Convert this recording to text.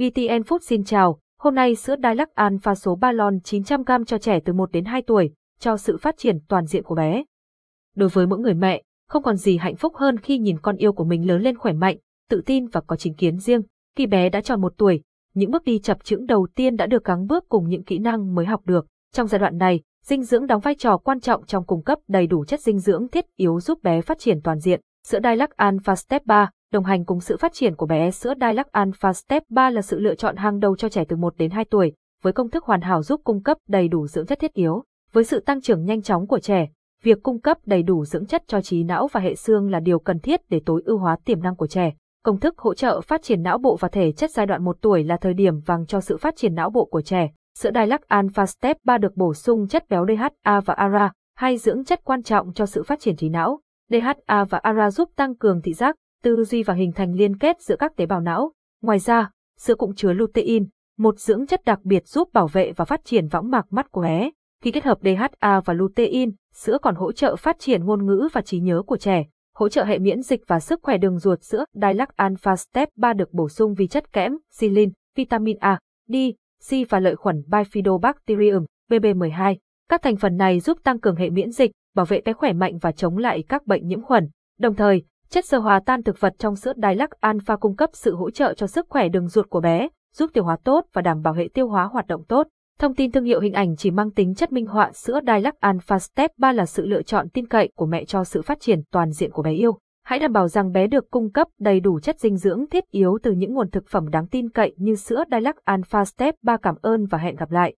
VTN Food xin chào, hôm nay sữa Dilac Alpha số 3 lon 900g cho trẻ từ 1 đến 2 tuổi, cho sự phát triển toàn diện của bé. Đối với mỗi người mẹ, không còn gì hạnh phúc hơn khi nhìn con yêu của mình lớn lên khỏe mạnh, tự tin và có chính kiến riêng. Khi bé đã tròn một tuổi, những bước đi chập chững đầu tiên đã được gắng bước cùng những kỹ năng mới học được. Trong giai đoạn này, dinh dưỡng đóng vai trò quan trọng trong cung cấp đầy đủ chất dinh dưỡng thiết yếu giúp bé phát triển toàn diện. Sữa Dilac Alpha Step 3 đồng hành cùng sự phát triển của bé sữa Dilac Alpha Step 3 là sự lựa chọn hàng đầu cho trẻ từ 1 đến 2 tuổi, với công thức hoàn hảo giúp cung cấp đầy đủ dưỡng chất thiết yếu. Với sự tăng trưởng nhanh chóng của trẻ, việc cung cấp đầy đủ dưỡng chất cho trí não và hệ xương là điều cần thiết để tối ưu hóa tiềm năng của trẻ. Công thức hỗ trợ phát triển não bộ và thể chất giai đoạn 1 tuổi là thời điểm vàng cho sự phát triển não bộ của trẻ. Sữa Dilac Alpha Step 3 được bổ sung chất béo DHA và ARA, hai dưỡng chất quan trọng cho sự phát triển trí não. DHA và ARA giúp tăng cường thị giác, tư duy và hình thành liên kết giữa các tế bào não. Ngoài ra, sữa cũng chứa lutein, một dưỡng chất đặc biệt giúp bảo vệ và phát triển võng mạc mắt của bé. Khi kết hợp DHA và lutein, sữa còn hỗ trợ phát triển ngôn ngữ và trí nhớ của trẻ, hỗ trợ hệ miễn dịch và sức khỏe đường ruột sữa. Dilac Alpha Step 3 được bổ sung vi chất kẽm, silin, vitamin A, D, C và lợi khuẩn Bifidobacterium, BB12. Các thành phần này giúp tăng cường hệ miễn dịch, bảo vệ bé khỏe mạnh và chống lại các bệnh nhiễm khuẩn. Đồng thời, chất sơ hòa tan thực vật trong sữa Dilac Alpha cung cấp sự hỗ trợ cho sức khỏe đường ruột của bé, giúp tiêu hóa tốt và đảm bảo hệ tiêu hóa hoạt động tốt. Thông tin thương hiệu hình ảnh chỉ mang tính chất minh họa sữa Dilac Alpha Step 3 là sự lựa chọn tin cậy của mẹ cho sự phát triển toàn diện của bé yêu. Hãy đảm bảo rằng bé được cung cấp đầy đủ chất dinh dưỡng thiết yếu từ những nguồn thực phẩm đáng tin cậy như sữa Dilac Alpha Step 3 cảm ơn và hẹn gặp lại.